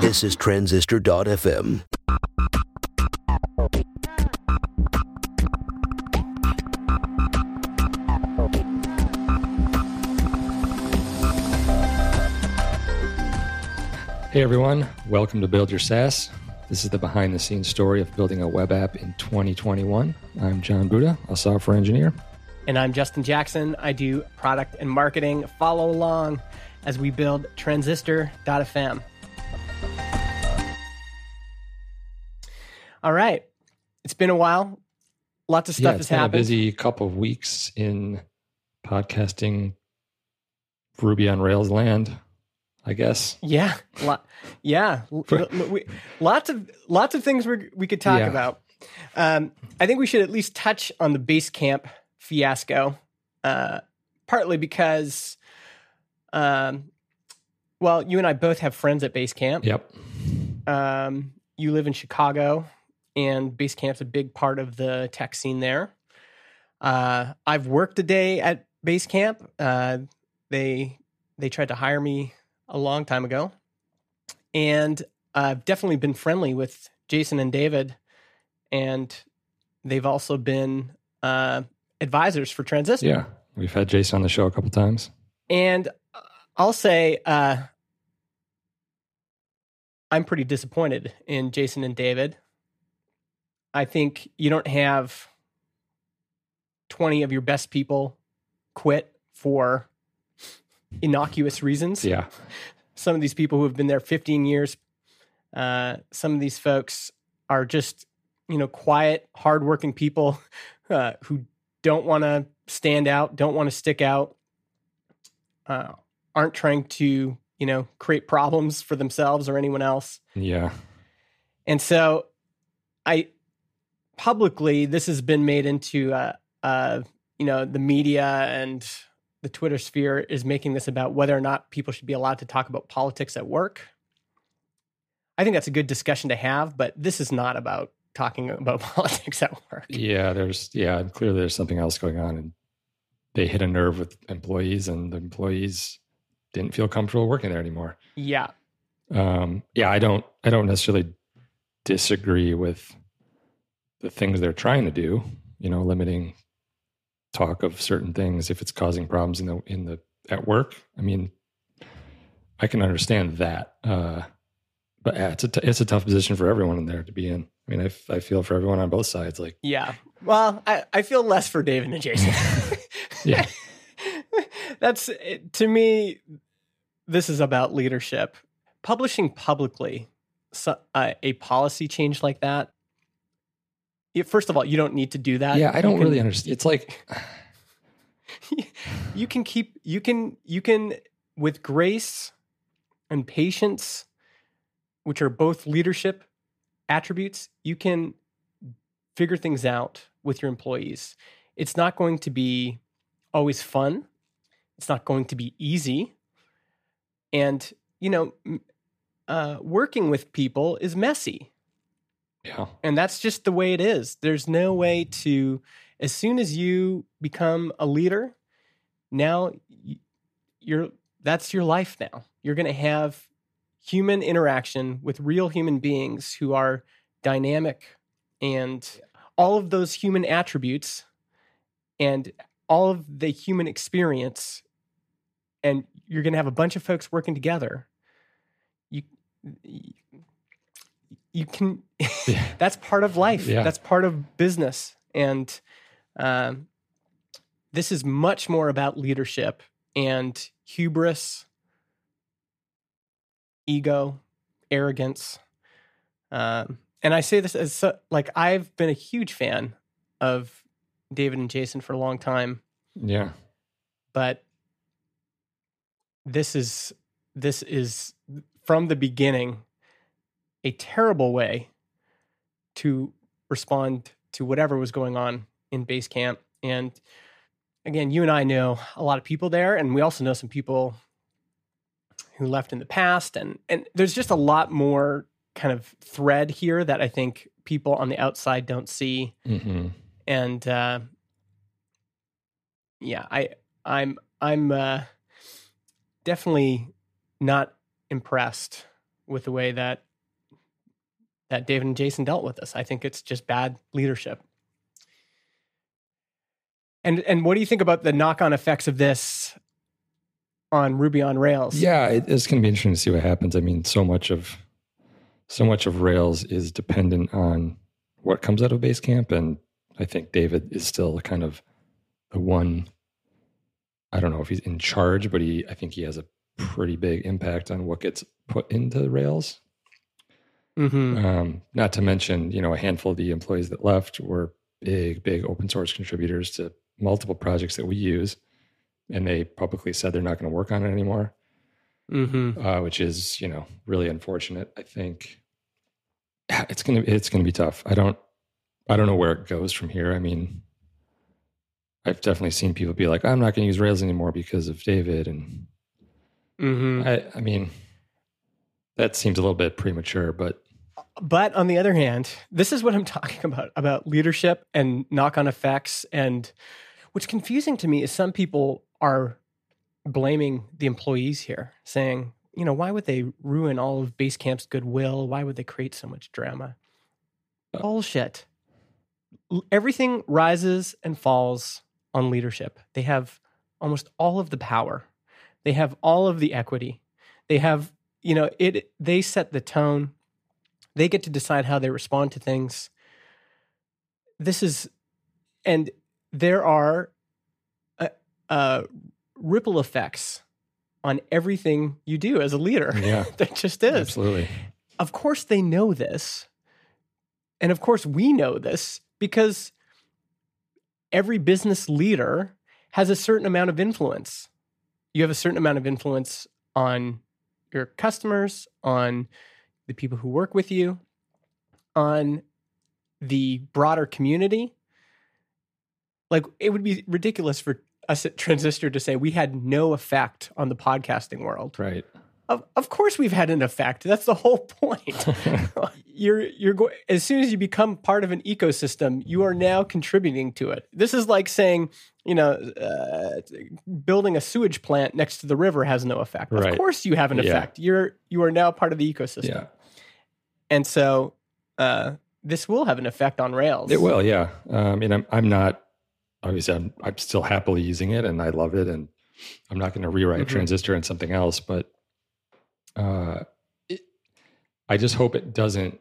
This is Transistor.fm. Hey everyone, welcome to Build Your SaaS. This is the behind the scenes story of building a web app in 2021. I'm Jon Buda, a software engineer. And I'm Justin Jackson. I do product and marketing. Follow along as we build transistor.fm. All right. It's been a while. Lots of stuff yeah, has it's been happened. a busy couple of weeks in podcasting Ruby on Rails land, I guess. Yeah, lot, yeah, we- lots of lots of things we we could talk Yeah. about. Um, I think we should at least touch on the Basecamp fiasco, uh, partly because, um, well, you and I both have friends at Basecamp. Yep. Um, you live in Chicago, and Basecamp's a big part of the tech scene there. Uh, I've worked a day at Basecamp. Uh, they they tried to hire me a long time ago, and I've definitely been friendly with Jason and David, and they've also been uh, advisors for Transistor. Yeah. We've had Jason on the show a couple times. And I'll say uh, I'm pretty disappointed in Jason and David. I think you don't have 20 of your best people quit for innocuous reasons. Yeah. Some of these people who have been there 15 years, uh, some of these folks are just, you know, quiet, hardworking people uh, who don't want to stand out, don't want to stick out, uh, aren't trying to, you know, create problems for themselves or anyone else. Yeah. And so I publicly, this has been made into, uh, uh, you know, the media and the Twitter sphere is making this about whether or not people should be allowed to talk about politics at work. I think that's a good discussion to have, but this is not about talking about politics at work. Yeah. There's, yeah, clearly there's something else going on. And they hit a nerve with employees, and the employees didn't feel comfortable working there anymore. Yeah. um, yeah, I don't, I don't necessarily disagree with the things they're trying to do. You know, limiting talk of certain things if it's causing problems in the in the at work. I mean, I can understand that, uh, but yeah, it's a t- it's a tough position for everyone in there to be in. I mean, I, f- I feel for everyone on both sides. Like, Yeah. Well, I, I feel less for David and Jason. Yeah. That's to me, this is about leadership. Publishing publicly so, uh, a policy change like that. First of all, you don't need to do that. yeah, I don't can- really understand. It's like, you can keep you can you can with grace and patience which are both leadership attributes you can figure things out with your employees it's not going to be always fun it's not going to be easy and you know uh, working with people is messy yeah, and that's just the way it is. There's no way to as soon as you become a leader now you're that's your life now. You're going to have human interaction with real human beings who are dynamic and all of those human attributes and all of the human experience and you're going to have a bunch of folks working together. You you can Yeah. that's part of life. Yeah. that's part of business. And um, this is much more about leadership and hubris ego arrogance. Um, and i say this as so, like i've been a huge fan of david and jason for a long time. Yeah, but this is this is from the beginning a terrible way to respond to whatever was going on in basecamp and again you and i know a lot of people there and we also know some people who left in the past. And and there's just a lot more kind of thread here that i think people on the outside don't see. Hmm and uh, yeah, I I'm I'm uh, definitely not impressed with the way that that David and Jason dealt with this. I think it's just bad leadership. And and what do you think about the knock-on effects of this on Ruby on Rails? Yeah, it is going to be interesting to see what happens. I mean, so much of so much of Rails is dependent on what comes out of Basecamp, and I think David is still kind of the one. I don't know if he's in charge, but he I think he has a pretty big impact on what gets put into Rails. Mm-hmm. Um, not to mention, you know, a handful of the employees that left were big, big open source contributors to multiple projects that we use, and they publicly said they're not going to work on it anymore, Mm-hmm. uh, which is, you know, really unfortunate. I think it's gonna it's gonna be tough. I don't I don't know where it goes from here. I mean, I've definitely seen people be like, I'm not going to use Rails anymore because of David, and Mm-hmm. I, I mean, that seems a little bit premature, but But on the other hand, this is what I'm talking about about leadership and knock on effects. And what's confusing to me is some people are blaming the employees here, saying, you know, why would they ruin all of Basecamp's goodwill? Why would they create so much drama? Uh, Bullshit. Everything rises and falls on leadership. They have almost all of the power, they have all of the equity. They have, you know, it, they set the tone they get to decide how they respond to things. This is and there are uh, uh, ripple effects on everything you do as a leader. Yeah, there just is. Absolutely. of course they know this. And of course we know this because every business leader has a certain amount of influence. You have a certain amount of influence on your customers on the people who work with you on the broader community like it would be ridiculous for us at transistor to say we had no effect on the podcasting world Right. of, of course we've had an effect that's the whole point you're you're going as soon as you become part of an ecosystem you are now contributing to it this is like saying you know uh, building a sewage plant next to the river has no effect Right. of course you have an Yeah. effect you're you are now part of the ecosystem yeah. And so uh, this will have an effect on rails It will, yeah. Um, and I'm I'm not obviously I'm I'm still happily using it and I love it and I'm not going to rewrite Mhm. transistor and something else, but uh, it, I just hope it doesn't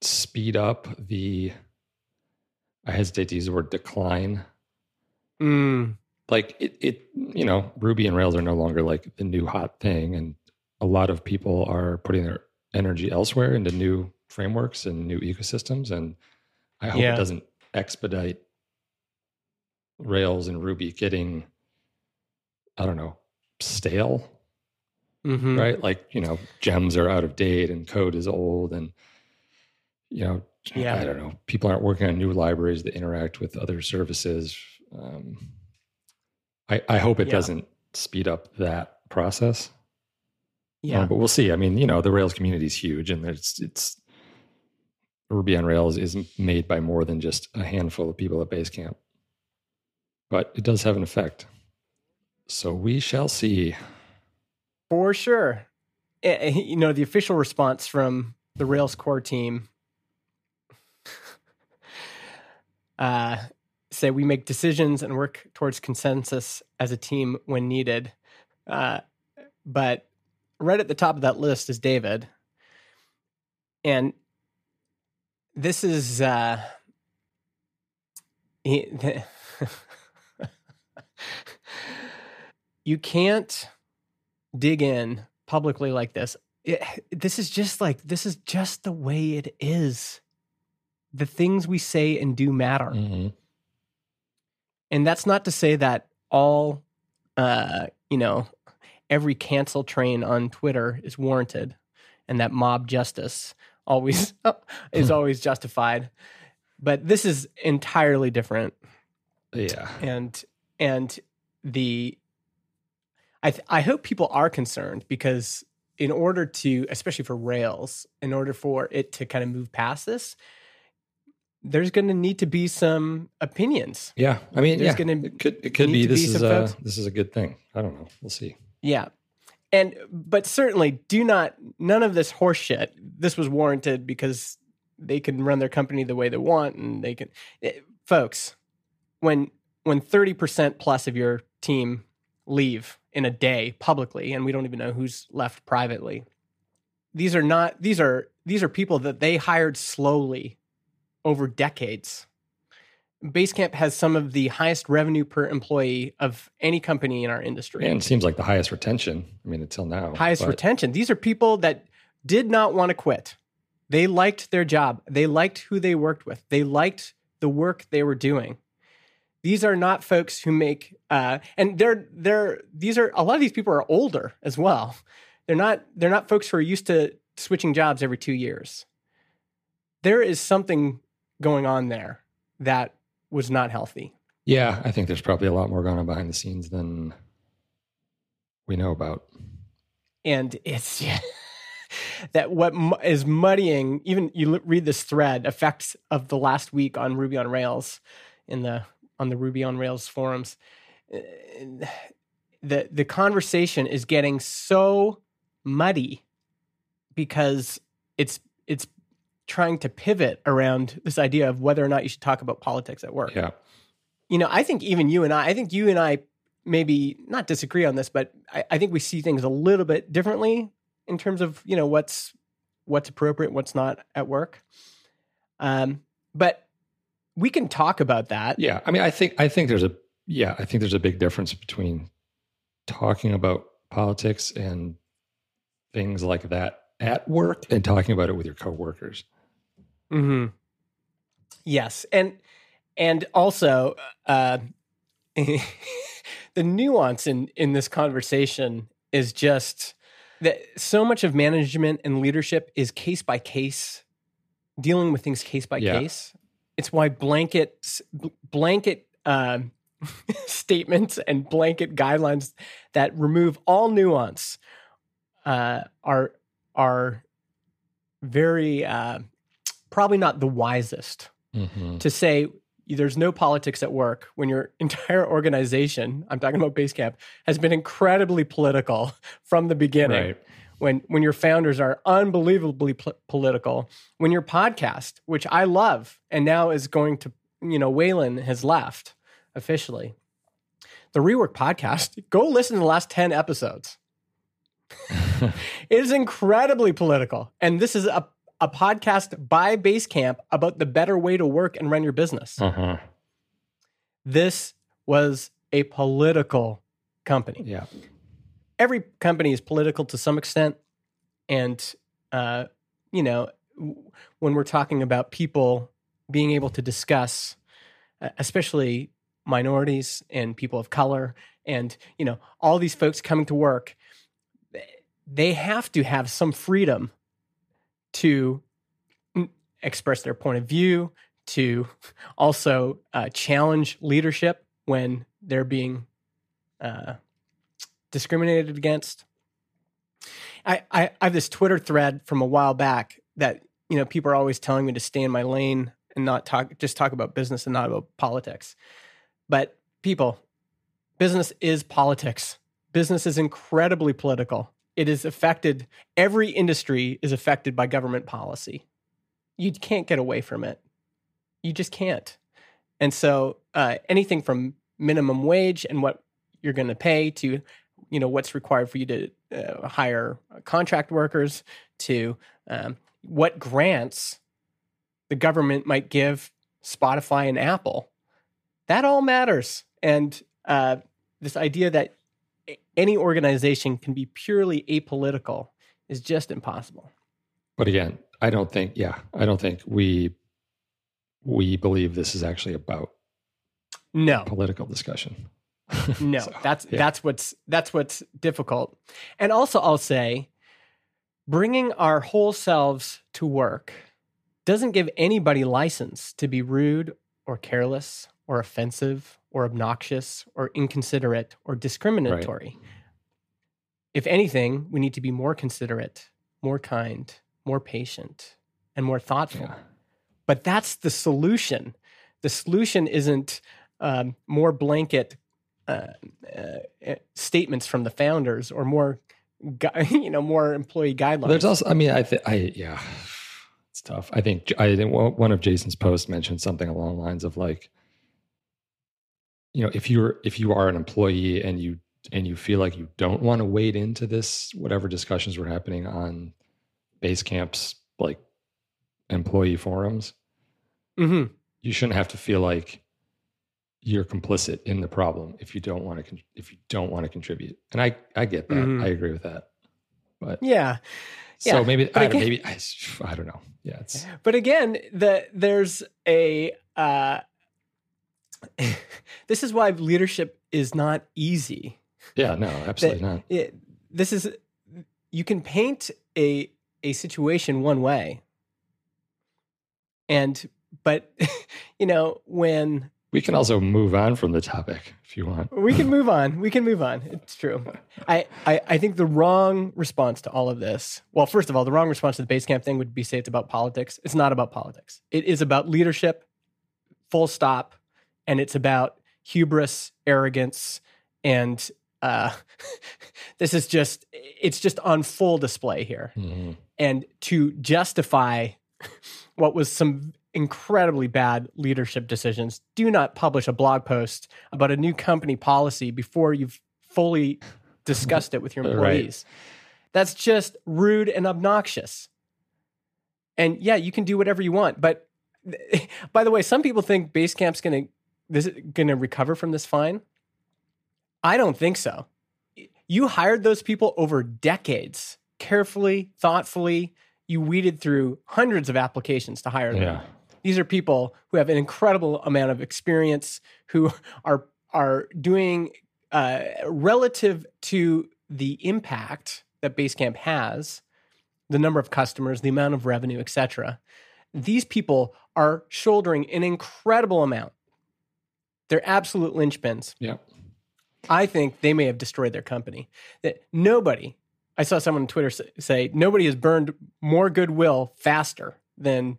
speed up the. I hesitate to use the word decline. Mm, Like it, it, you know, Ruby and Rails are no longer like the new hot thing, and a lot of people are putting their energy elsewhere into new frameworks and new ecosystems. And I hope Yeah. it doesn't expedite Rails and Ruby getting, I don't know, stale, mhm. right? Like, you know, gems are out of date and code is old and, you know, Yeah. I don't know, people aren't working on new libraries that interact with other services. Um, I, I hope it Yeah. doesn't speed up that process. Yeah Uh, but we'll see. I mean, you know, the Rails community is huge, and it's it's Ruby on Rails isn't made by more than just a handful of people at Basecamp, but it does have an effect. So we shall see. For sure. Eh, eh, You know, the official response from the Rails core team uh, say we make decisions and work towards consensus as a team when needed. Uh, but right at the top of that list is David. And this is uh, he, you can't dig in publicly like this. It, this is just like this is just the way it is. The things we say and do matter. Mhm. And that's not to say that all uh, you know, every cancel train on Twitter is warranted and that mob justice always is always justified. But this is entirely different Yeah. and and the I th- I hope people are concerned because in order to especially for Rails, in order for it to kind of move past this, there's going to need to be some opinions. Yeah. I mean, There's yeah, gonna it could it could be this be is a folks- this is a good thing. I don't know. We'll see. Yeah. and but certainly do not none of this horseshit. This was warranted because they can run their company the way they want, and they can, it, folks. When when thirty percent plus of your team leave in a day publicly, and we don't even know who's left privately. These are not these are these are people that they hired slowly over decades. Basecamp has some of the highest revenue per employee of any company in our industry. And it seems like the highest retention. I mean, until now. highest but- retention. These are people that did not want to quit. They liked their job. They liked who they worked with. They liked the work they were doing. These are not folks who make uh, and they're they're these are a lot of these people are older as well. They're not they're not folks who are used to switching jobs every two years. There is something going on there that was not healthy. Yeah, I think there's probably a lot more going on behind the scenes than we know about. and it's that what is muddying even you read this thread effects of the last week on ruby on rails in the on the ruby on rails forums Uh, the the conversation is getting so muddy because it's it's trying to pivot around this idea of whether or not you should talk about politics at work Yeah. you know, I think even you and I, I think you and I maybe not disagree on this, but I, I think we see things a little bit differently in terms of you know what's what's appropriate, what's not at work. Um, but we can talk about that. Yeah. I mean, I think I think there's a yeah, I think there's a big difference between talking about politics and things like that at work and talking about it with your coworkers. Hmm Yes, and and also uh, the nuance in in this conversation is just that so much of management and leadership is case by case, dealing with things case by Yeah. case. It's why blanket bl- blanket um, statements and blanket guidelines that remove all nuance uh, are are very uh, probably not the wisest Mm-hmm. to say there's no politics at work when your entire organization i'm talking about basecamp has been incredibly political from the beginning Right. when when your founders are unbelievably pol- political when your podcast which i love and now is going to you know wailin has left officially the rework podcast go listen to the last 10 episodes it is incredibly political and this is a, a podcast by basecamp about the better way to work and run your business Uh-huh. this was a political company Yeah. every company is political to some extent and uh, you know when we're talking about people being able to discuss uh, especially minorities and people of color and you know all these folks coming to work they have to have some freedom to express their point of view to also uh, challenge leadership when they're being uh, discriminated against. I, I, I have this Twitter thread from a while back that you know people are always telling me to stay in my lane and not talk just talk about business and not about politics. But people, business is politics. Business is incredibly political. It is affected. Every industry is affected by government policy. You can't get away from it. You just can't. And so uh, anything from minimum wage and what you're going to pay to, you know, what's required for you to uh, hire contract workers to um, what grants the government might give Spotify and Apple. That all matters. And uh, this idea that any organization can be purely apolitical is just impossible. But again, I don't think yeah, I don't think we we believe this is actually about No. political discussion. No, So, that's yeah. that's what's that's what's difficult. And also I'll say bringing our whole selves to work doesn't give anybody license to be rude or careless or offensive or obnoxious or inconsiderate or discriminatory. If anything, we need to be more considerate, more kind, more patient, and more thoughtful Yeah. but that's the solution. The solution isn't um, more blanket uh, uh, uh, statements from the founders or more gui- you know more employee guidelines. There's also, I mean, I think, I yeah, it's tough. I think I think one one of Jason's posts mentioned something along the lines of like, you know, if you're if you are an employee and you and you feel like you don't want to wade into this, whatever discussions were happening on Basecamp's like employee forums, Mhm. you shouldn't have to feel like you're complicit in the problem if you don't want to con- if you don't want to contribute. And I I get that. Mhm. I agree with that. But Yeah, so Yeah, maybe but I don't, again- maybe I, I don't know. Yeah, it's but again, the there's a uh, this is why leadership is not easy. yeah, no, absolutely not. it, this is you can paint a a situation one way. And but you know when We can also move on from the topic if you want. we can move on. We can move on. It's true. I, I i think the wrong response to all of this well first of all the wrong response to the basecamp thing would be say it's about politics. It's not about politics. It is about leadership full stop and it's about hubris arrogance and uh this is just it's just on full display here Mhm. and to justify what was some incredibly bad leadership decisions, do not publish a blog post about a new company policy before you've fully discussed it with your Right. employees. That's just rude and obnoxious. And yeah, you can do whatever you want, but by the way, some people think Basecamp's going to this it going to recover from this fine. I don't think so. You hired those people over decades, carefully, thoughtfully. You weeded through hundreds of applications to hire them. Yeah. These are people who have an incredible amount of experience, who are are doing uh, relative to the impact that Basecamp has, the number of customers, the amount of revenue, etc. These people are shouldering an incredible amount. They're absolute linchpins. Yeah. I think they may have destroyed their company. That nobody, I saw someone on Twitter say, nobody has burned more goodwill faster than,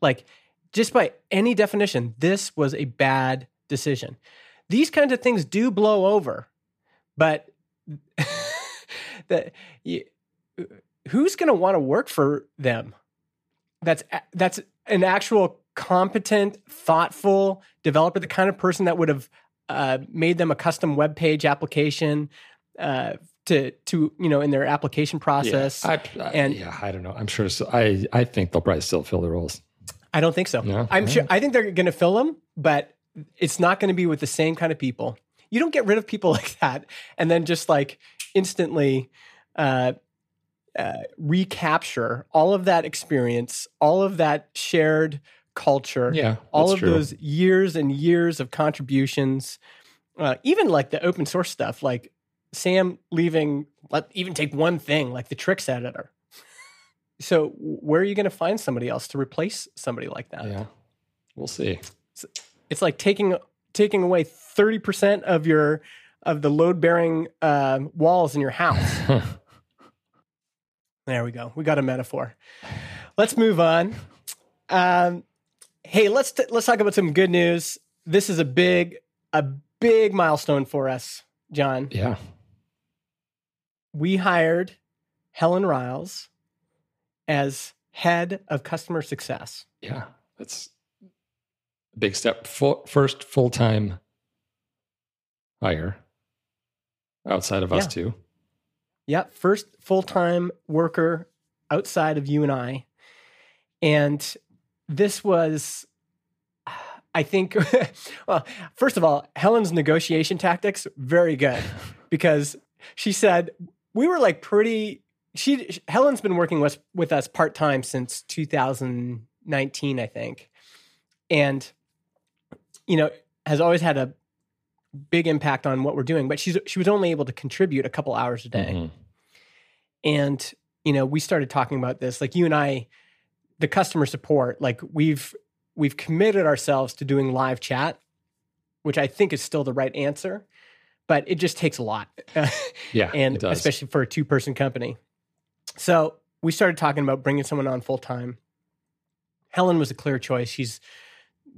like, just by any definition, this was a bad decision. These kinds of things do blow over, but that who's going to want to work for them? That's that's an actual competent, thoughtful developer, the kind of person that would have uh, made them a custom web page application uh, to to you know in their application process. Yeah. I, I, and- yeah, I don't know. I'm sure. So, I I think they'll probably still fill the roles. I don't think so. No? I'm sure. I think they're going to fill them, but it's not going to be with the same kind of people. You don't get rid of people like that and then just like instantly uh, uh, recapture all of that experience, all of that shared culture, Yeah, all of true. those years and years of contributions, uh, even like the open source stuff, like Sam leaving. Let even take one thing, like the Trix editor. So where are you going to find somebody else to replace somebody like that? Yeah, we'll see. It's like taking taking away thirty percent of your of the load bearing uh, walls in your house. There we go. We got a metaphor. Let's move on. Um, hey, let's t- let's talk about some good news. This is a big a big milestone for us, John. yeah, We hired Helen Riles as head of customer success. yeah. That's a big step. Full, first full time hire outside of us Yeah. two. Yep, first full time worker outside of you and I. And this was, I think, well, first of all, Helen's negotiation tactics, very good because she said, we were like pretty, she, Helen's been working with, with us part time since 2019, I think. And, you know, has always had a big impact on what we're doing, but she's, she was only able to contribute a couple hours a day Mhm. and you know we started talking about this like you and i the customer support like we've we've committed ourselves to doing live chat which i think is still the right answer but it just takes a lot. Yeah, and especially for a two person company. So we started talking about bringing someone on full time helen was a clear choice. She's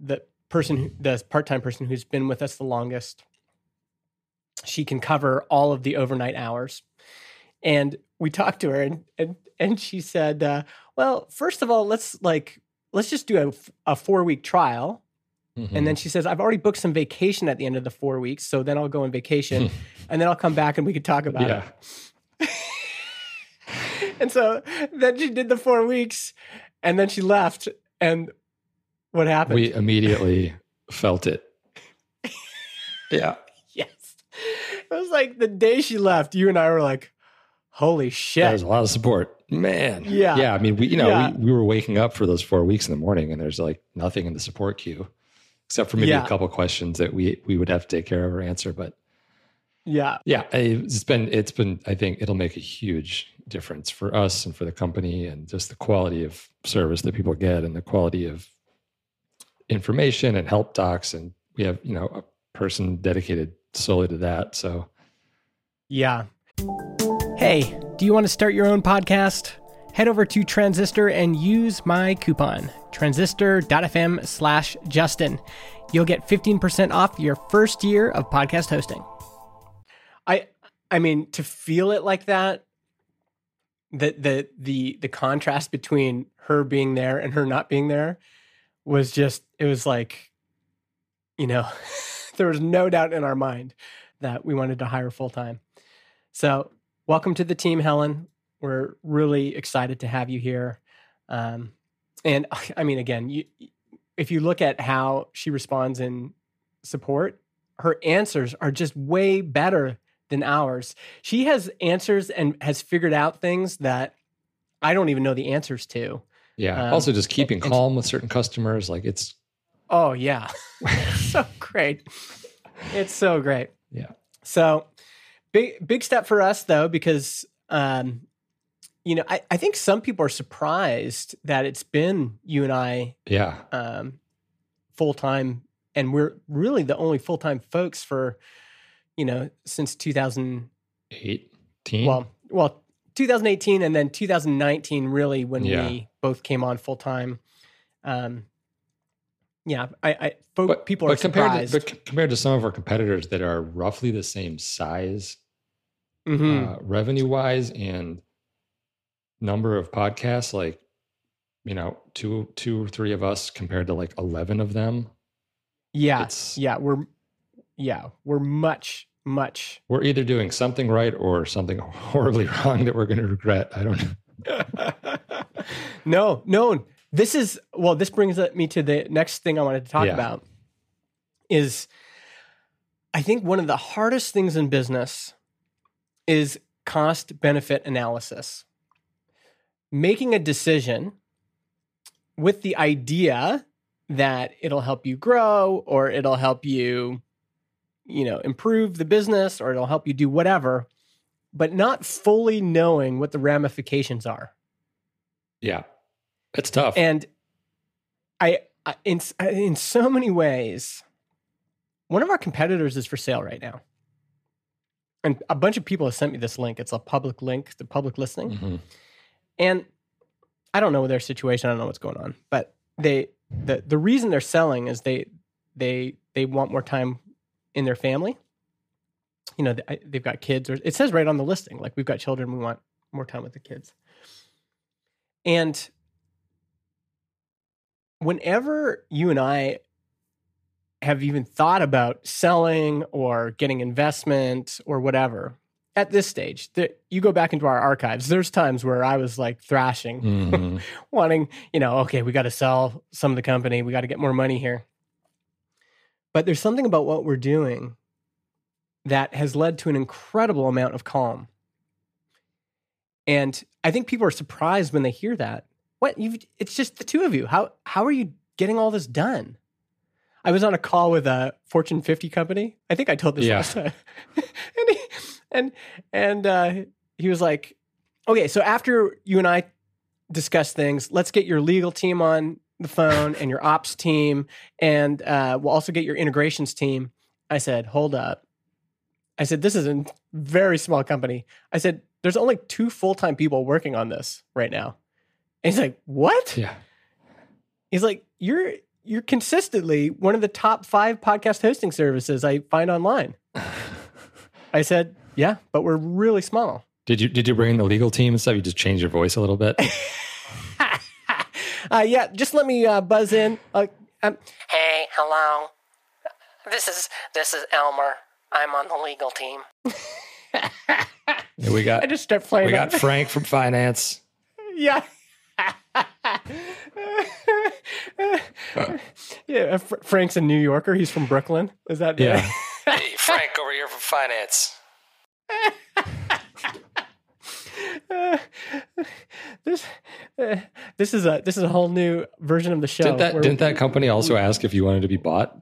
the person who the part-time person who's been with us the longest. She can cover all of the overnight hours. And we talked to her, and and and she said, uh, "Well, first of all, let's like let's just do a, a four week trial." Mm-hmm. And then she says, "I've already booked some vacation at the end of the four weeks, so then I'll go on vacation, and then I'll come back and we could talk about yeah. it." And so then she did the four weeks, and then she left. And what happened? We immediately felt it. Yeah. yes, it was like the day she left. You and I were like, "Holy That shit!" was a lot of support. Man. Yeah. Yeah. I mean, we, you know, Yeah. we, we were waking up for those four weeks in the morning and there's like nothing in the support queue except for maybe Yeah. a couple questions that we, we would have to take care of or answer. But yeah, yeah, it's been, it's been, I think it'll make a huge difference for us and for the company and just the quality of service that people get and the quality of information and help docs. And we have, you know, a person dedicated solely to that. So yeah. Hey, do you want to start your own podcast? Head over to Transistor and use my coupon, transistor.fm slash Justin. You'll get 15% off your first year of podcast hosting. I I mean, to feel it like that, the the the the contrast between her being there and her not being there was just it was like, you know, there was no doubt in our mind that we wanted to hire full time. So welcome to the team, Helen. We're really excited to have you here. Um, and I mean, again, you, if you look at how she responds in support, her answers are just way better than ours. She has answers and has figured out things that I don't even know the answers to. yeah, Um, also just keeping and- calm with certain customers. Like it's, Oh yeah, so great. It's so great. yeah. So big big step for us though, because um, you know, I, I think some people are surprised that it's been you and I Yeah. um, full time, and we're really the only full time folks for you know since 2000. 18. Well, well, 2018 and then 2019 really when Yeah. we both came on full time. Um, yeah, I, I folk, but people but are compared surprised. to, but compared to some of our competitors that are roughly the same size Mhm. uh, revenue wise and number of podcasts like you know two two or three of us compared to like 11 of them yeah, it's yeah, we're yeah, we're much much we're either doing something right or something horribly wrong that we're going to regret i don't know no, no. This is well. This brings me to the next thing I wanted to talk Yeah. about. Is I think one of the hardest things in business is cost benefit analysis. Making a decision with the idea that it'll help you grow or it'll help you, you know, improve the business or it'll help you do whatever, but not fully knowing what the ramifications are. yeah it's tough And I, I in in so many ways, one of our competitors is for sale right now. And a bunch of people have sent me this link. It's a public link, the public listing. Mhm. And I don't know their situation. I don't know what's going on. But they the the reason they're selling is they they they want more time in their family. You know, they, they've got kids, or it says right on the listing, like we've got children, we want more time with the kids. And whenever you and I have even thought about selling or getting investment or whatever, at this stage, you go back into our archives. There's times where I was like thrashing, Mhm. wanting, you know, okay, we got to sell some of the company, we got to get more money here. But there's something about what we're doing that has led to an incredible amount of calm. And I think people are surprised when they hear that. What? You it's just the two of you. How how are you getting all this done? I was on a call with a Fortune 50 company. I think I told this Yeah. last time. and he, and and uh, he was like, "Okay, so after you and I discuss things, let's get your legal team on the phone and your ops team, and uh, we'll also get your integrations team." I said, "Hold up." I said, "This is a very small company." I said, "There's only two full time people working on this right now." And he's like, "What?" yeah He's like, "You're you're consistently one of the top five podcast hosting services I find online." I said, "Yeah, but we're really small." Did you did you bring in the legal team and stuff? You just changed your voice a little bit. uh, yeah, just let me uh, buzz in. Uh, um, Hey, hello. This is this is Elmer. I'm on the legal team. Yeah, we got I just start playing. we got. Frank from finance. yeah. yeah, Fr- Frank's a New Yorker. He's from Brooklyn. Is that Yeah. Hey, Frank over here from finance. this uh, this is a this is a whole new version of the show. Didn't that didn't that company also ask if you wanted to be bought?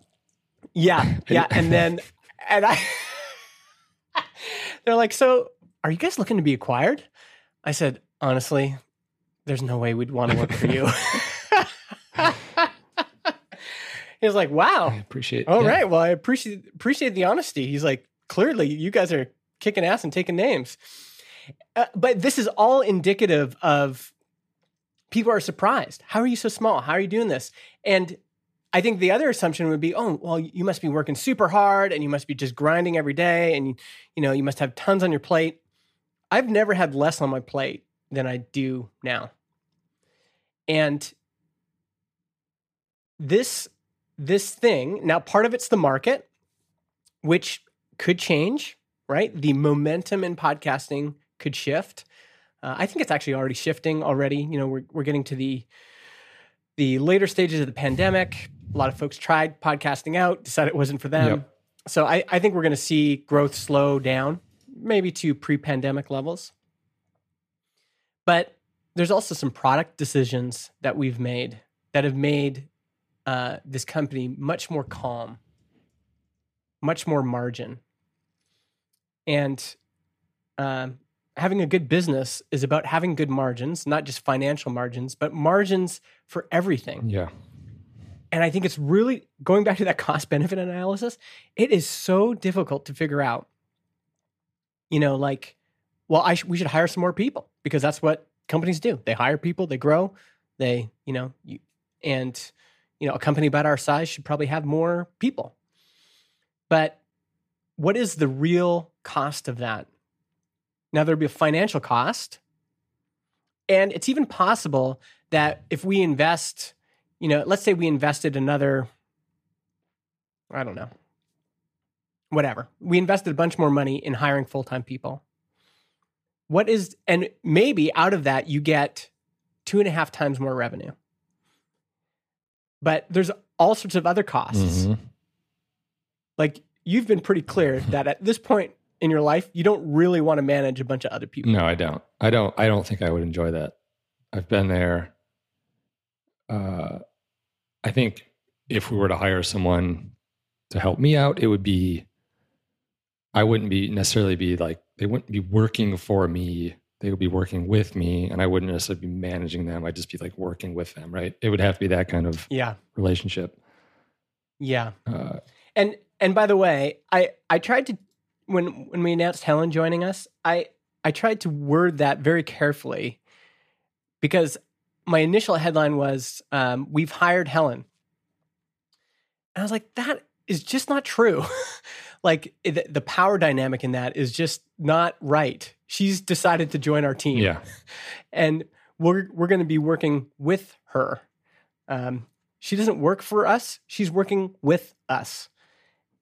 Yeah, yeah, and then and I they're like, "So, are you guys looking to be acquired?" I said, "Honestly, there's no way we'd want to work for you." he was like, "Wow, I appreciate. all yeah. right. Well, I appreciate appreciate the honesty." He's like, "Clearly, you guys are kicking ass and taking names." Uh, but this is all indicative of people are surprised. How are you so small? How are you doing this? And I think the other assumption would be, oh, well, you must be working super hard and you must be just grinding every day and you, you know, you must have tons on your plate. I've never had less on my plate than I do now. And this this thing, now part of it's the market, which could change, right? The momentum in podcasting could shift. Uh, I think it's actually already shifting already. You know, we're we're getting to the the later stages of the pandemic. A lot of folks tried podcasting out, decided it wasn't for them. Yep. So I, I think we're going to see growth slow down, maybe to pre-pandemic levels. But there's also some product decisions that we've made that have made uh, this company much more calm, much more margin, and um, having a good business is about having good margins, not just financial margins, but margins for everything. Yeah. And I think it's really going back to that cost benefit analysis. It is so difficult to figure out. You know, like, well, I sh- we should hire some more people because that's what companies do. They hire people, they grow, they, you know, you, and you know, a company about our size should probably have more people. But what is the real cost of that? Now there'd be a financial cost, and it's even possible that if we invest you know, let's say we invested another, I don't know, whatever. We invested a bunch more money in hiring full time people. What is, and maybe out of that, you get two and a half times more revenue. But there's all sorts of other costs. Mhm. Like you've been pretty clear that at this point in your life, you don't really want to manage a bunch of other people. No, I don't. I don't. I don't think I would enjoy that. I've been there. Uh, I think if we were to hire someone to help me out, it would be. I wouldn't be necessarily be like they wouldn't be working for me. They would be working with me, and I wouldn't necessarily be managing them. I'd just be like working with them, right? It would have to be that kind of Yeah. relationship. Yeah. Uh, And and by the way, I I tried to when when we announced Helen joining us, I I tried to word that very carefully because my initial headline was um, "We've hired Helen," and I was like, that is just not true. like it, the power dynamic in that is just not right. She's decided to join our team yeah, and we're we're going to be working with her. Um, she doesn't work for us; she's working with us.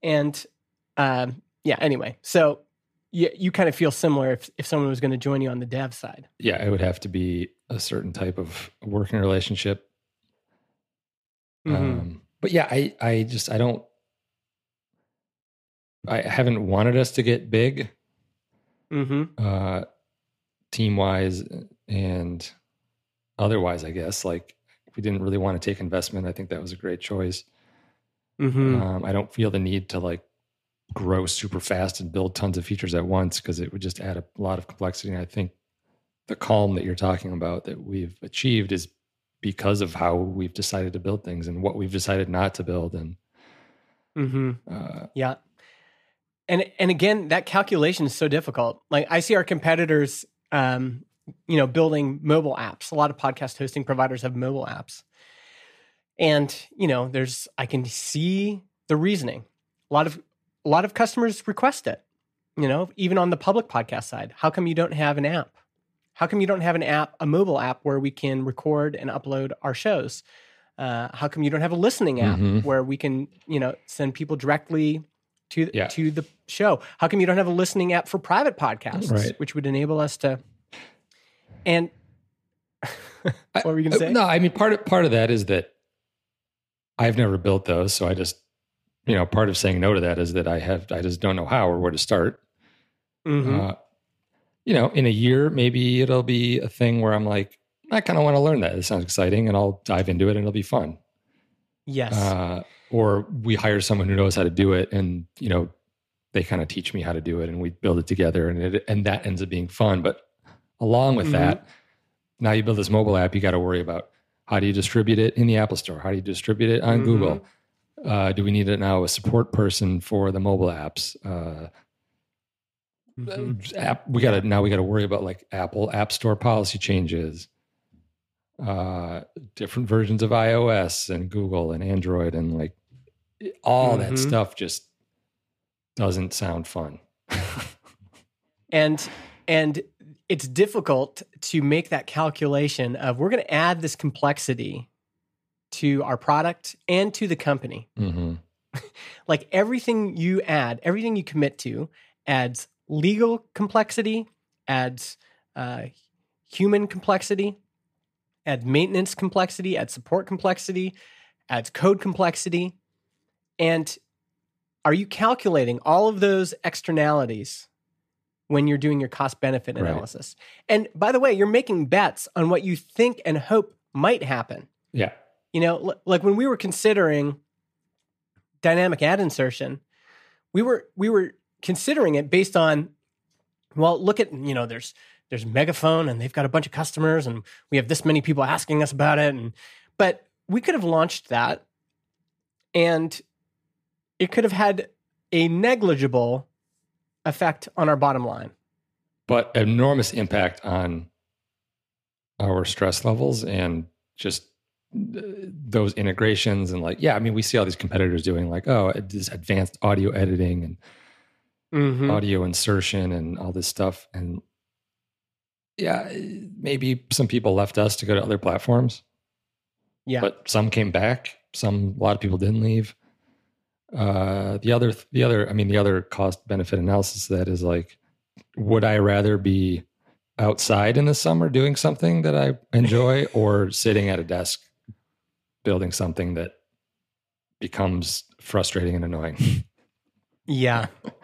And um, yeah, anyway, so you you kind of feel similar if if someone was going to join you on the dev side. yeah. It would have to be a certain type of working relationship. Mhm. Um, but yeah, I, I just, I don't, I haven't wanted us to get big, mm-hmm. uh, team wise and otherwise, I guess. Like, we didn't really want to take investment. I think that was a great choice. Mm-hmm. Um, I don't feel the need to like grow super fast and build tons of features at once because it would just add a lot of complexity. And I think the calm that you're talking about that we've achieved is because of how we've decided to build things and what we've decided not to build. And Mm-hmm. uh, Yeah. And and again, that calculation is so difficult. Like I see our competitors um, you know, building mobile apps. A lot of podcast hosting providers have mobile apps. And, you know, there's I can see the reasoning. A lot of a lot of customers request it. you know, even on the public podcast side, how come you don't have an app? How come you don't have an app, a mobile app where we can record and upload our shows? Uh, how come you don't have a listening app Mhm. where we can, you know, send people directly to Yeah. to the show? How come you don't have a listening app for private podcasts, Right. which would enable us to? And what were you going to say? No, I mean part of part of that is that I've never built those, so I just you know part of saying no to that is that I have I just don't know how or where to start. Mhm. Uh, you know, in a year, maybe it'll be a thing where I'm like, I kind of want to learn that. It sounds exciting, and I'll dive into it, and it'll be fun. Yes. Uh, or we hire someone who knows how to do it, and you know, they kind of teach me how to do it, and we build it together, and it and that ends up being fun. But along with Mhm. that, now you build this mobile app, you got to worry about how do you distribute it in the Apple Store? How do you distribute it on Mhm. Google? Uh, do we need it now a support person for the mobile apps? Uh, Mhm. app we gotta now we gotta worry about like apple app store policy changes uh different versions of ios and google and android and like all that Mhm. stuff just doesn't sound fun. And and it's difficult to make that calculation of we're going to add this complexity to our product and to the company. Hmm like everything you add everything you commit to adds legal complexity adds uh, human complexity adds maintenance complexity adds support complexity adds code complexity. And are you calculating all of those externalities when you're doing your cost benefit Right. analysis? And by the way you're making bets on what you think and hope might happen. Yeah. You know l- like when we were considering dynamic ad insertion we were we were considering it based on well look at you know there's there's megaphone and they've got a bunch of customers and we have this many people asking us about it and but we could have launched that and it could have had a negligible effect on our bottom line but enormous impact on our stress levels and just uh, those integrations and like yeah i mean we see all these competitors doing like oh this advanced audio editing and mm-hmm. audio insertion and all this stuff. And yeah, maybe some people left us to go to other platforms, yeah but some came back. Some a lot of people didn't leave. Uh, the other, the other, I mean, the other cost benefit analysis of that is like, would I rather be outside in the summer doing something that I enjoy, or sitting at a desk building something that becomes frustrating and annoying? Yeah.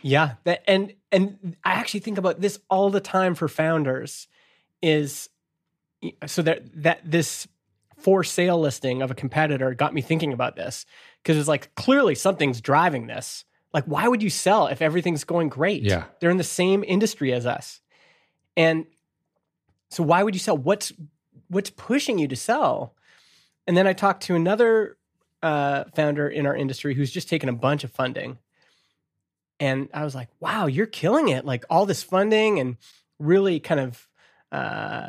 Yeah. That and and I actually think about this all the time for founders is so that that this for sale listing of a competitor got me thinking about this because it's like clearly something's driving this. Like why would you sell if everything's going great? Yeah. They're in the same industry as us. And so why would you sell? What's what's pushing you to sell? And then I talked to another uh, founder in our industry who's just taken a bunch of funding. And I was like, wow, you're killing it. Like all this funding and really kind of uh,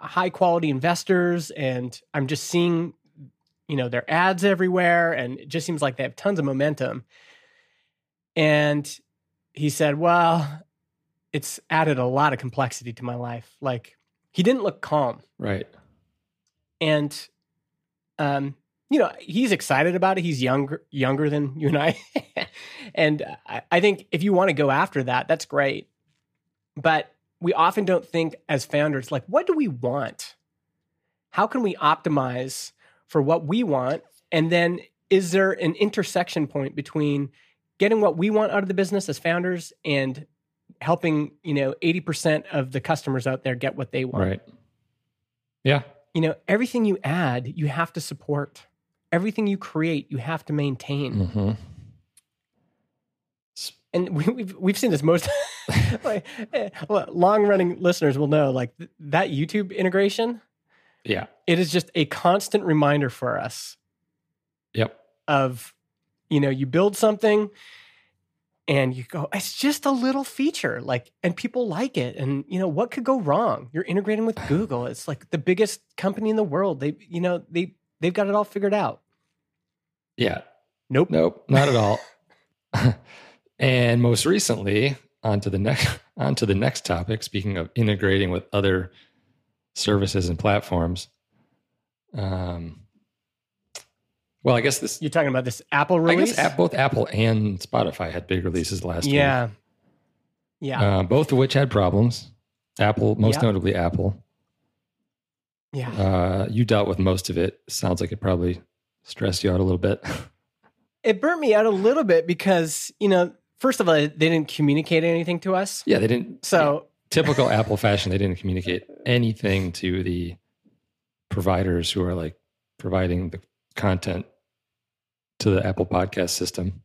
high quality investors. And I'm just seeing, you know, their ads everywhere. And it just seems like they have tons of momentum. And he said, well, it's added a lot of complexity to my life. Like he didn't look calm right. and um you know he's excited about it. He's younger younger than you and i. And I, I think if you want to go after that that's great. But we often don't think as founders like what do we want? How can we optimize for what we want? And then is there an intersection point between getting what we want out of the business as founders and helping you know 80% of the customers out there get what they want? Right. Yeah. you know everything you add you have to support everything you create you have to maintain. Hmm and we, we've we've seen this most like long running listeners will know like th- that youtube integration Yeah. it is just a constant reminder for us Yep. of you know you build something and you go it's just a little feature like and people like it. And you know what could go wrong? You're integrating with google. It's like the biggest company in the world. They you know they they've got it all figured out Yeah. nope Nope. Not at all. And most recently, on to the next on to the next topic. Speaking of integrating with other services and platforms, um, well, I guess this. You're talking about this Apple I release? guess app, both Apple and Spotify had big releases last week. yeah. Yeah. uh, both of which had problems. Apple, most Yeah. notably Apple. yeah. Uh, you dealt with most of it. Sounds like it probably stressed you out a little bit. It burnt me out a little bit because, you know, first of all, they didn't communicate anything to us. yeah, they didn't. So, typical Apple fashion, they didn't communicate anything to the providers who are like providing the content to the Apple podcast system.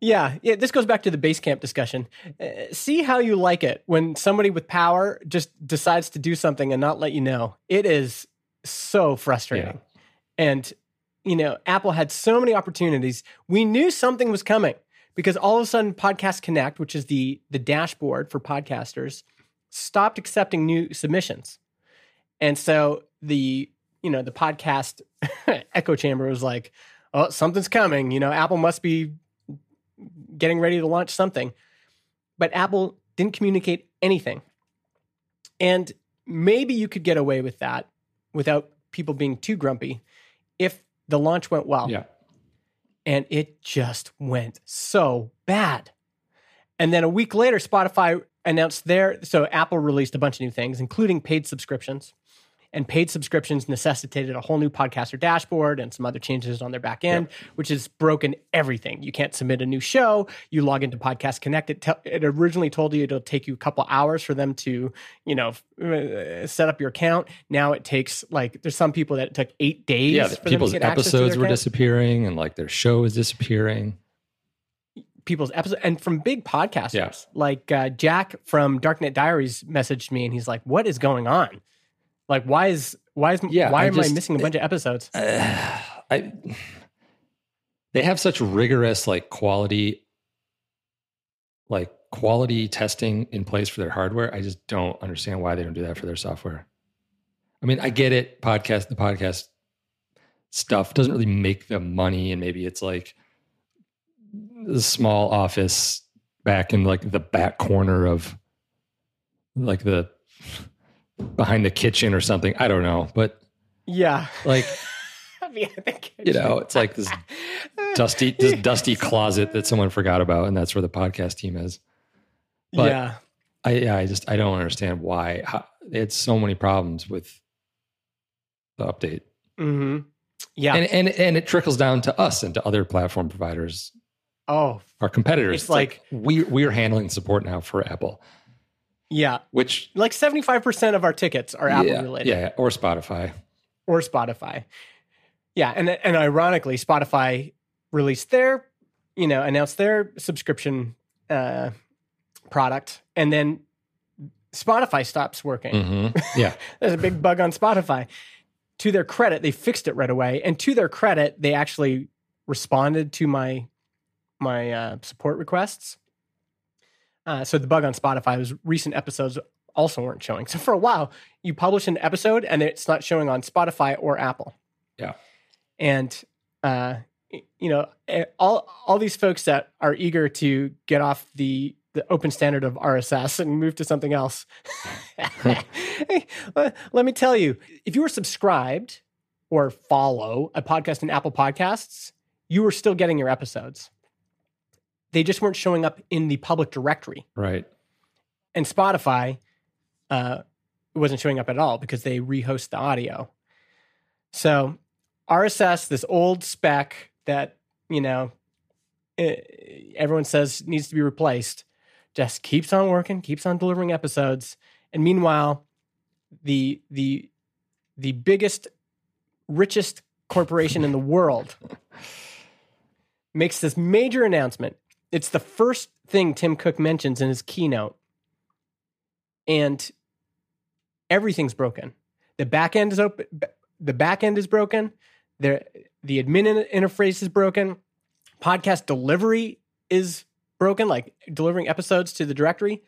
yeah, yeah, this goes back to the Basecamp discussion. Uh, see how you like it when somebody with power just decides to do something and not let you know. It is so frustrating. And, you know, Apple had so many opportunities. We knew something was coming because all of a sudden Podcast Connect, which is the the dashboard for podcasters, stopped accepting new submissions. And so the, you know, the podcast echo chamber was like, "Oh, something's coming, you know, Apple must be getting ready to launch something." But Apple didn't communicate anything. And maybe you could get away with that without people being too grumpy the launch went well Yeah. and it just went so bad. And then a week later, Spotify announced their so Apple released a bunch of new things, including paid subscriptions. And paid subscriptions necessitated a whole new podcaster dashboard and some other changes on their back end, which has broken everything. You can't submit a new show. You log into Podcast Connect. It, te- it originally told you it'll take you a couple hours for them to, you know, uh, set up your account. Now it takes like there's some people that it took eight days. Yeah. for them to People's get access to episodes were account. disappearing and like their show is disappearing. people's episodes and from big podcasters Yeah. like uh, jack from darknet diaries messaged me and he's like what is going on like why is why is Yeah, why I am i missing a bunch of episodes Uh, I they have such rigorous like quality like quality testing in place for their hardware. I just don't understand why they don't do that for their software. I mean, I get it. Podcast, the podcast stuff doesn't really make them money, and maybe it's like the small office back in like the back corner of like the behind the kitchen or something. I don't know, but yeah. like I mean, I think you know, it's like this dusty this dusty closet that someone forgot about, and that's where the podcast team is. but- yeah. I yeah, I just I don't understand why how, they had so many problems with the update, hmm yeah. And and and it trickles down to us and to other platform providers, oh. Our competitors. It's like- we we're handling support now for Apple, yeah. Which like 75% of our tickets are apple yeah, related yeah, or Spotify. or spotify. Yeah and and ironically spotify released their you know announced their subscription uh product and then spotify stops working. Hmm Yeah, There's a big bug on Spotify. To their credit, they fixed it right away, and to their credit, they actually responded to my my uh, support requests. Uh, so the bug on Spotify was recent episodes also weren't showing. So for a while, you publish an episode and it's not showing on Spotify or Apple. Yeah. and uh, you know eh, all all these folks that are eager to get off the the open standard of RSS and move to something else. Hey, let me tell you, if you were subscribed or follow a podcast in Apple Podcasts, you were still getting your episodes. They just weren't showing up in the public directory. right. And Spotify uh, wasn't showing up at all because they rehost the audio. So RSS, this old spec that, you know, eh, everyone says needs to be replaced, just keeps on working, keeps on delivering episodes. And meanwhile, the the the biggest, richest corporation in the world makes this major announcement. It's the first thing Tim Cook mentions in his keynote. And everything's broken. The back end is open. The back end is broken. The the admin interface is broken. Podcast delivery is broken, like delivering episodes to the directory.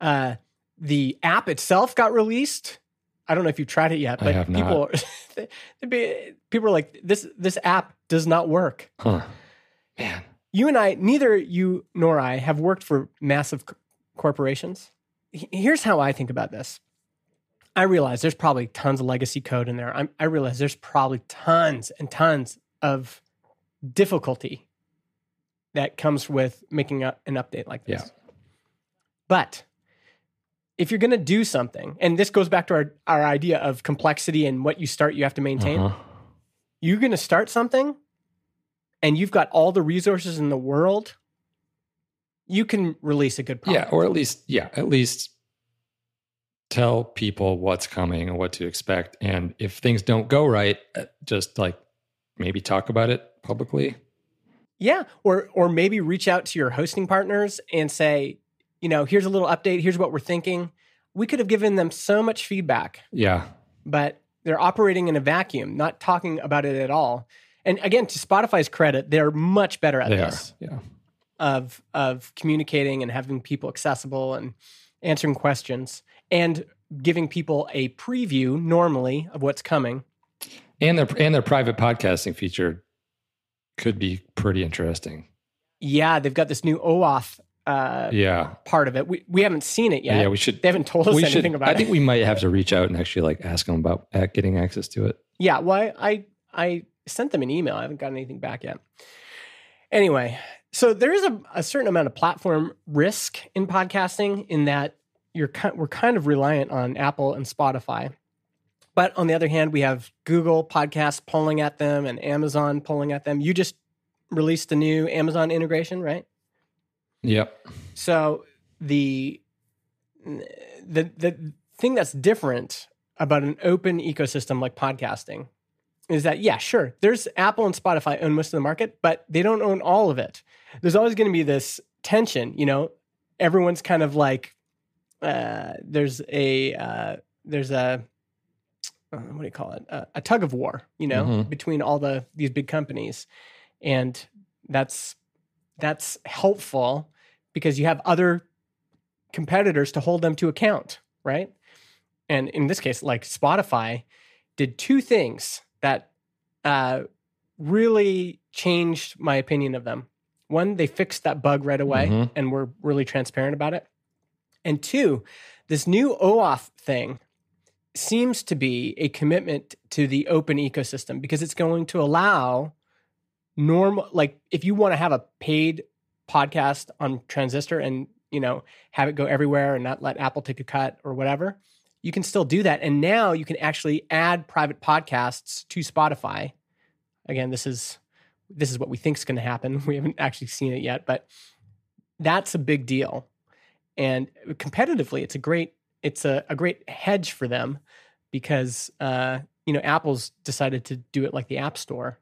Uh, the app itself got released. I don't know if you've tried it yet, I but have not. people are, people are like, this this app does not work. Huh. Man, you and I, neither you nor I have worked for massive c- corporations. H- Here's how I think about this. I realize there's probably tons of legacy code in there. I'm, I realize there's probably tons and tons of difficulty that comes with making a, an update like this. Yeah. But if you're going to do something, and this goes back to our, our idea of complexity and what you start, you have to maintain Uh-huh. you're going to start something and you've got all the resources in the world, you can release a good product. Yeah, or at least, yeah, at least tell people what's coming and what to expect. And if things don't go right, uh, just like maybe talk about it publicly. Yeah, or or maybe reach out to your hosting partners and say, you know, here's a little update, here's what we're thinking. We could have given them so much feedback, Yeah. but they're operating in a vacuum, not talking about it at all. And again, to Spotify's credit, they're much better at They are. this. Yeah. of of communicating and having people accessible and answering questions and giving people a preview normally of what's coming. And their and their private podcasting feature could be pretty interesting. Yeah, they've got this new OAuth uh, Yeah. part of it. We we haven't seen it yet. Yeah, we should they haven't told us anything should about I it. I think we might have to reach out and actually like ask them about uh, getting access to it. Yeah, well, I, I I sent them an email. I haven't gotten anything back yet. Anyway, so there is a, a certain amount of platform risk in podcasting in that you're we're kind of reliant on Apple and Spotify. But on the other hand, we have Google podcasts pulling at them and Amazon pulling at them. You just released a new Amazon integration, right? Yep. So the the the thing that's different about an open ecosystem like podcasting is that yeah, sure, there's Apple and Spotify own most of the market, but they don't own all of it. There's always going to be this tension, you know. Everyone's kind of like uh, there's a uh, there's a uh, what do you call it? Uh, a tug of war, you know, Mhm. between all the these big companies, and that's that's helpful because you have other competitors to hold them to account, right? And in this case, like Spotify did two things that uh, really changed my opinion of them. One, they fixed that bug right away Mhm. and were really transparent about it. And two, this new OAuth thing seems to be a commitment to the open ecosystem because it's going to allow normal like if you want to have a paid podcast on transistor and you know have it go everywhere and not let apple take a cut or whatever you can still do that. And now you can actually add private podcasts to spotify. Again this is this is what we think is going to happen. We haven't actually seen it yet but that's a big deal. And competitively it's a great it's a, a great hedge for them because uh, you know apple's decided to do it like the app store.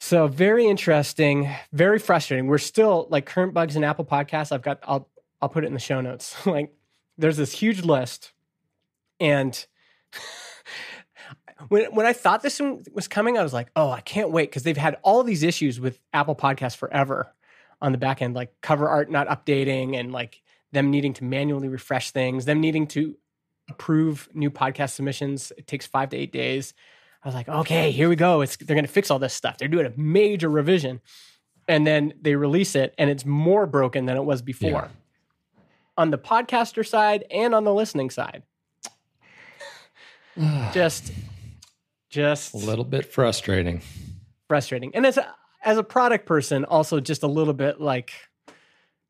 So very interesting very frustrating. We're still like current bugs in apple podcasts i've got i'll i'll put it in the show notes. Like there's this huge list and when when i thought this one was coming i was like oh i can't wait because they've had all these issues with apple podcasts forever on the back end like cover art not updating and like them needing to manually refresh things them needing to approve new podcast submissions. It takes five to eight days. I was like okay here we go. It's, they're going to fix all this stuff. They're doing a major revision. And then they release it and it's more broken than it was before. Yeah. on the podcaster side and on the listening side just just A little bit frustrating. frustrating. And as a as a product person, also just a little bit like,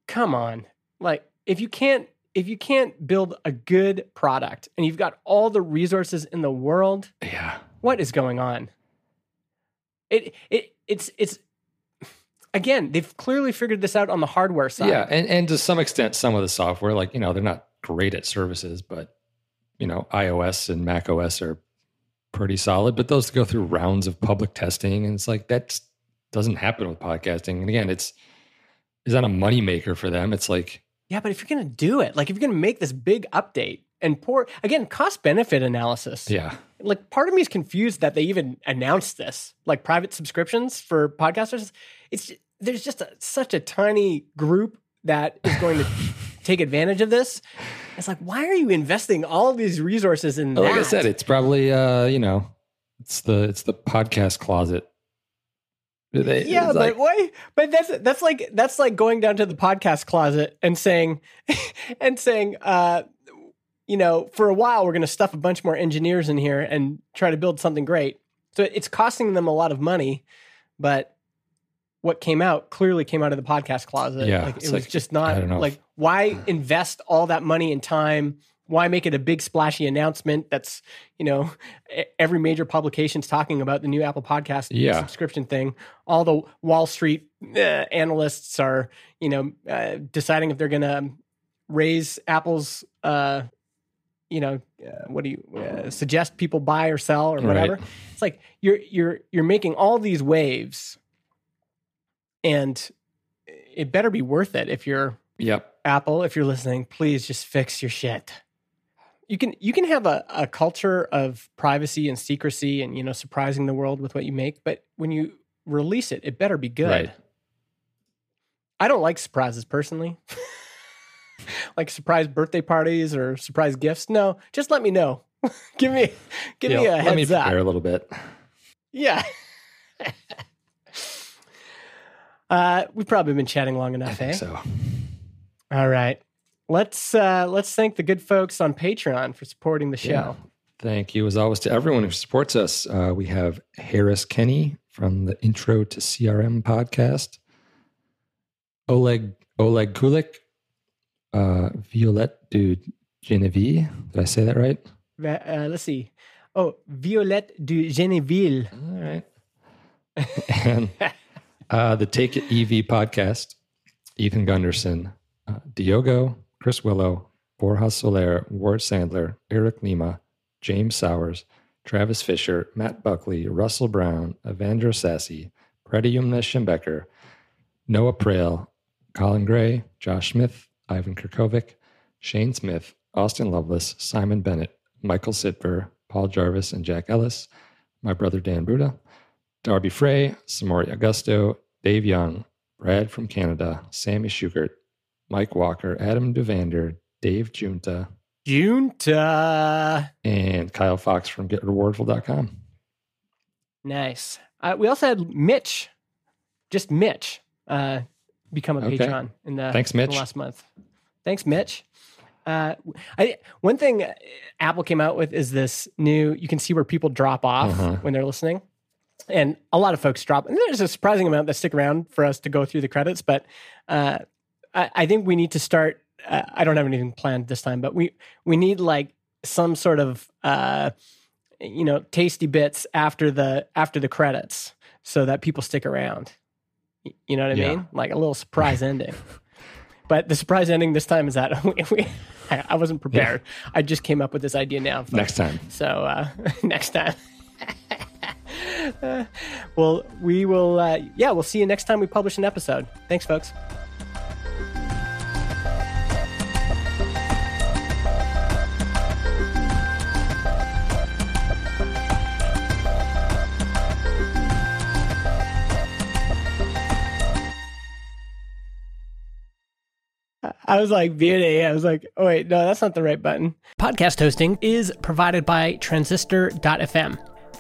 come on, like if you can't if you can't build a good product and you've got all the resources in the world, Yeah. what is going on? It it it's it's again they've clearly figured this out on the hardware side. Yeah, and and to some extent, some of the software, like you know, they're not great at services, but you know, iOS and Mac OS are pretty solid. But those go through rounds of public testing, and it's like that doesn't happen with podcasting. And again, it's is that a moneymaker for them? It's like Yeah, but if you're gonna do it, like if you're gonna make this big update and pour again cost benefit analysis, yeah, like part of me is confused that they even announced this like private subscriptions for podcasters it's there's just a, such a tiny group that is going to take advantage of this it's like why are you investing all of these resources in like I said, it's probably uh, you know, it's the it's the podcast closet They- Yeah, but like- why? But that's that's like that's like going down to the podcast closet and saying and saying, uh, you know, for a while we're going to stuff a bunch more engineers in here and try to build something great. So it's costing them a lot of money, but what came out clearly came out of the podcast closet. Yeah, like, it was like, just not like why invest all that money and time. Why make it a big splashy announcement that's, you know, every major publication's talking about the new Apple Podcast Yeah. subscription thing. All the Wall Street uh, analysts are, you know, uh, deciding if they're going to raise Apple's, uh, you know, uh, what do you uh, suggest people buy or sell or Right. whatever. It's like you're you're you're making all these waves, and it better be worth it if you're Yep. Apple, if you're listening, please just fix your shit. You can you can have a, a culture of privacy and secrecy and you know surprising the world with what you make, but when you release it, it better be good. Right. I don't like surprises personally. like surprise birthday parties or surprise gifts. No, just let me know. give me give Yeah, me a heads let me up. prepare a little bit. Yeah. uh, we've probably been chatting long enough, eh? so. All right. Let's uh let's thank the good folks on Patreon for supporting the show. Yeah. Thank you, as always, to everyone who supports us. Uh, we have Harris Kenny from the Intro to CRM podcast, Oleg Oleg Kulik, uh, Violette du Genevieve. Did I say that right? Uh, let's see. Oh, Violette du Geneville. All right. and uh, the Take It EV podcast, Ethan Gunderson, uh, Diogo, Chris Willow, Borja Soler, Ward Sandler, Eric Lima, James Sowers, Travis Fisher, Matt Buckley, Russell Brown, Evandro Sassi, Pretiumna Schimbecker, Noah Prail, Colin Gray, Josh Smith, Ivan Kirkovic, Shane Smith, Austin Lovelace, Simon Bennett, Michael Sitver, Paul Jarvis, and Jack Ellis, my brother Dan Buda, Darby Frey, Samori Augusto, Dave Young, Brad from Canada, Sammy Schugert, Mike Walker, Adam Devander, Dave Junta, Junta. and Kyle Fox from GetRewardful.com. Nice. Uh, we also had Mitch, just Mitch, uh, become a Okay. patron in the, Thanks, in the Mitch. last month. Thanks, Mitch. Uh, I one thing Apple came out with is this new. You can see where people drop off Uh-huh. when they're listening, and a lot of folks drop. And there's a surprising amount that stick around for us to go through the credits. But uh, I, I think we need to start. Uh, I don't have anything planned this time, but we we need like some sort of uh, you know tasty bits after the after the credits so that people stick around. You know what I Yeah. mean? Like a little surprise ending. But the surprise ending this time is that we, we, I wasn't prepared. I just came up with this idea now. folks. Next time. So uh, next time. Well, we will. Uh, yeah, we'll see you next time we publish an episode. Thanks, folks. I was like, beauty. I was like, oh, wait, no, that's not the right button. Podcast hosting is provided by transistor.fm.